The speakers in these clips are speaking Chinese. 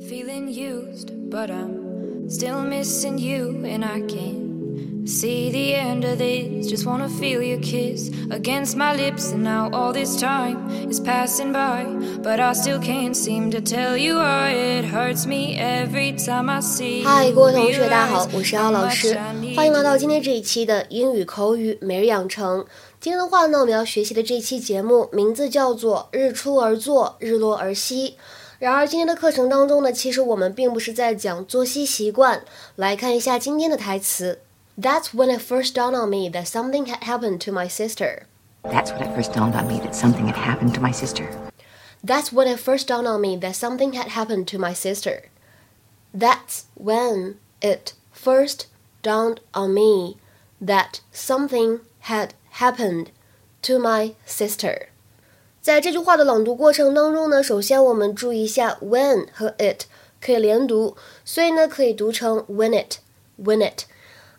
Feeling used, but I'm still missing you, and I can't see the end of this. Just wanna feel your kiss against my lips, and now all this time is passing by, but I still can't seem to tell you why it hurts me every time I see. 嗨，各位同学，大家好，我是姚老师，欢迎来到今天这一期的英语口语每日养成。今天的话呢，我们要学习的这期节目名字叫做《日出而作，日落而息》。然而，今天的课程当中呢，其实我们并不是在讲作息习惯。来看一下今天的台词：That's when it first dawned on me that something had happened to my sister. That's when it first dawned on me that something had happened to my sister. That's when it first dawned on me that something had happened to my sister. That's when it first dawned on me that something had happened to my sister. 在这句话的朗读过程当中呢，首先我们注意一下 when 和 it 可以连读，所以呢可以读成 when it when it。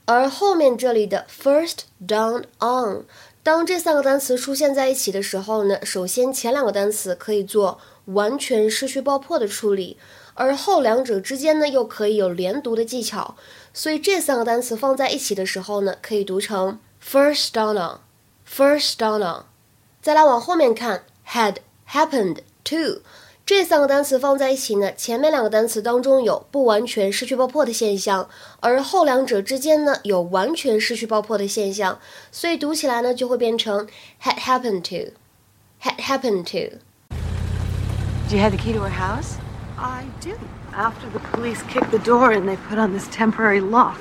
而后面这里的 first down on，当这三个单词出现在一起的时候呢，首先前两个单词可以做完全失去爆破的处理，而后两者之间呢又可以有连读的技巧，所以这三个单词放在一起的时候呢，可以读成 first down on first down on。再来往后面看。had happened to 这三个单词放在一起呢，前面两个单词当中有不完全失去爆破的现象，而后两者之间呢有完全失去爆破的现象，所以读起来呢就会变成 had happened to had happened to。Do you have the key to her house? I do. After the police kicked the door and they put on this temporary lock.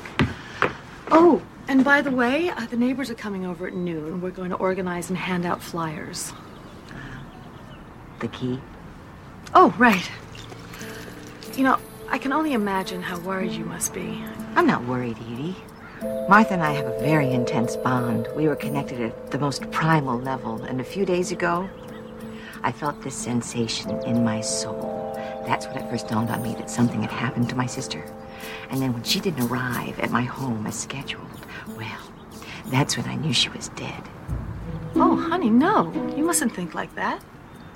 Oh, and by the way, uh, the neighbors are coming over at noon. We're going to organize and hand out flyers the key? Oh, right. You know, I can only imagine how worried you must be. I'm not worried, Edie. Martha and I have a very intense bond. We were connected at the most primal level, and a few days ago, I felt this sensation in my soul. That's when it first dawned on me that something had happened to my sister. And then when she didn't arrive at my home as scheduled, well, that's when I knew she was dead. Oh, honey, no. You mustn't think like that.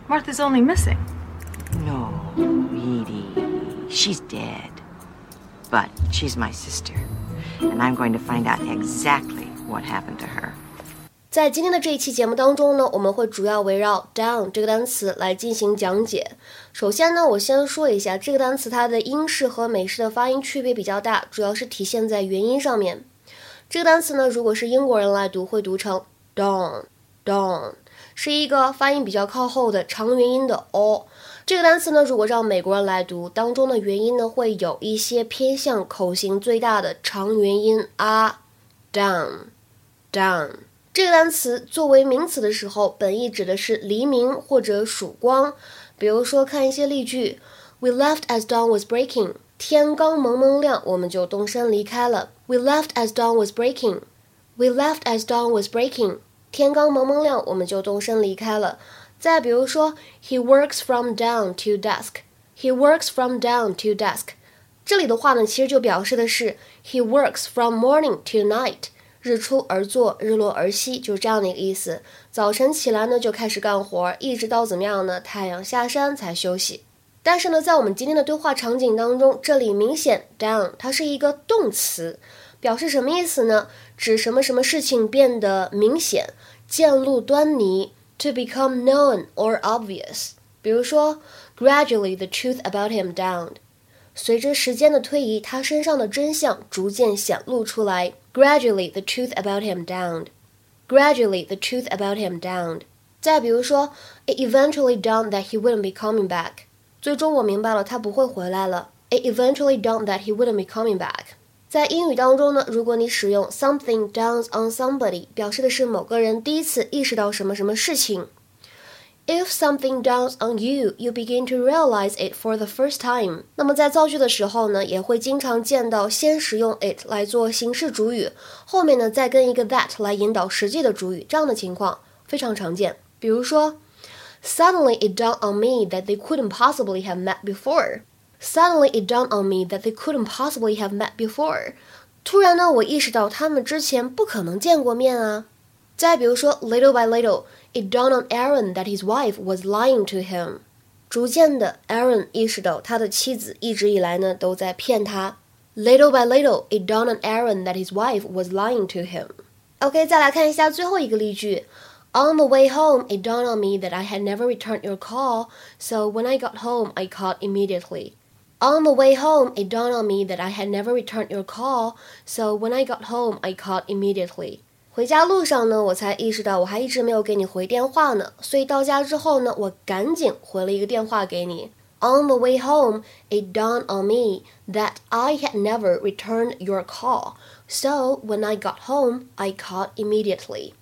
Martha's only missing. No, Edie. She's dead. But she's my sister. And I'm going to find out exactly what happened to her. 在今天的这一期节目当中呢，我们会主要围绕 down 这个单词来进行讲解。首先呢，我先说一下这个单词它的英式和美式的发音区别比较大，主要是体现在元音上面。这个单词呢，如果是英国人来读，会读成 dawn，dawn。是一个发音比较靠后的长元音的 o。这个单词呢，如果让美国人来读，当中的元音呢会有一些偏向口型最大的长元音 a。down，down。这个单词作为名词的时候，本意指的是黎明或者曙光。比如说，看一些例句：We left as dawn was breaking。天刚蒙蒙亮，我们就动身离开了。We left as dawn was breaking。We left as dawn was breaking。天刚蒙蒙亮，我们就动身离开了。再比如说，He works from dawn to dusk. He works from dawn to dusk. 这里的话呢，其实就表示的是 He works from morning to night. 日出而作，日落而息，就是这样的一个意思。早晨起来呢，就开始干活，一直到怎么样呢？太阳下山才休息。但是呢，在我们今天的对话场景当中，这里明显 dawn 它是一个动词。表示什么意思呢？指什么什么事情变得明显，见露端倪，to become known or obvious。比如说，gradually the truth about him dawned。随着时间的推移，他身上的真相逐渐显露出来。Gradually the truth about him dawned。Gradually the truth about him dawned。再比如说，it eventually dawned that he wouldn't be coming back。最终我明白了，他不会回来了。It eventually dawned that he wouldn't be coming back。在英语当中呢，如果你使用 something dawns on somebody，表示的是某个人第一次意识到什么什么事情。If something dawns on you, you begin to realize it for the first time。那么在造句的时候呢，也会经常见到先使用 it 来做形式主语，后面呢再跟一个 that 来引导实际的主语，这样的情况非常常见。比如说，Suddenly it dawned on me that they couldn't possibly have met before。Suddenly it dawned on me that they couldn't possibly have met before。突然呢，我意识到他们之前不可能见过面啊。再比如说，little by little it dawned on Aaron that his wife was lying to him。 逐渐的，Aaron 意识到他的妻子一直以来呢都在骗他。Little by little, it dawned on Aaron that his wife was lying to him. OK，再来看一下最后一个例句。On the way home, it dawned on me that I had never returned your call, so when I got home, I called immediately. On the way home, it dawned on me that I had never returned your call, so when I got home, I called immediately. 回家路上呢，我才意识到我还一直没有给你回电话呢，所以到家之后呢，我赶紧回了一个电话给你。On the way home, it dawned on me that I had never returned your call, so when I got home, I called immediately.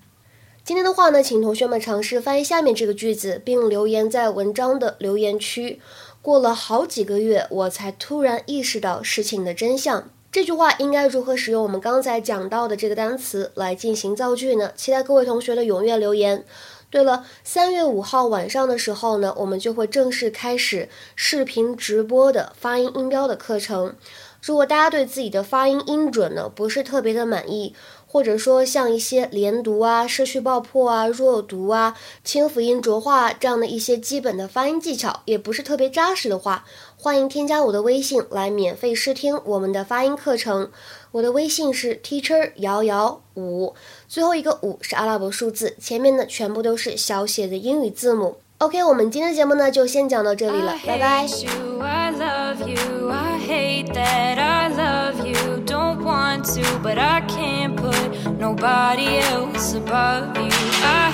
今天的话呢，请同学们尝试翻译下面这个句子，并留言在文章的留言区。 过了好几个月，我才突然意识到事情的真相。这句话应该如何使用我们刚才讲到的这个单词来进行造句呢？期待各位同学的踊跃留言。对了，三月五号晚上的时候呢，我们就会正式开始视频直播的发音音标的课程。如果大家对自己的发音音准呢不是特别的满意，或者说像一些连读啊、失去爆破啊、弱读啊、清辅音浊化这样的一些基本的发音技巧也不是特别扎实的话，欢迎添加我的微信来免费试听我们的发音课程。我的微信是 teacher 瑶瑶五，最后一个五是阿拉伯数字，前面的全部都是小写的英语字母。OK，我们今天的节目呢就先讲到这里了，拜拜。to, but I can't nobody else above you. I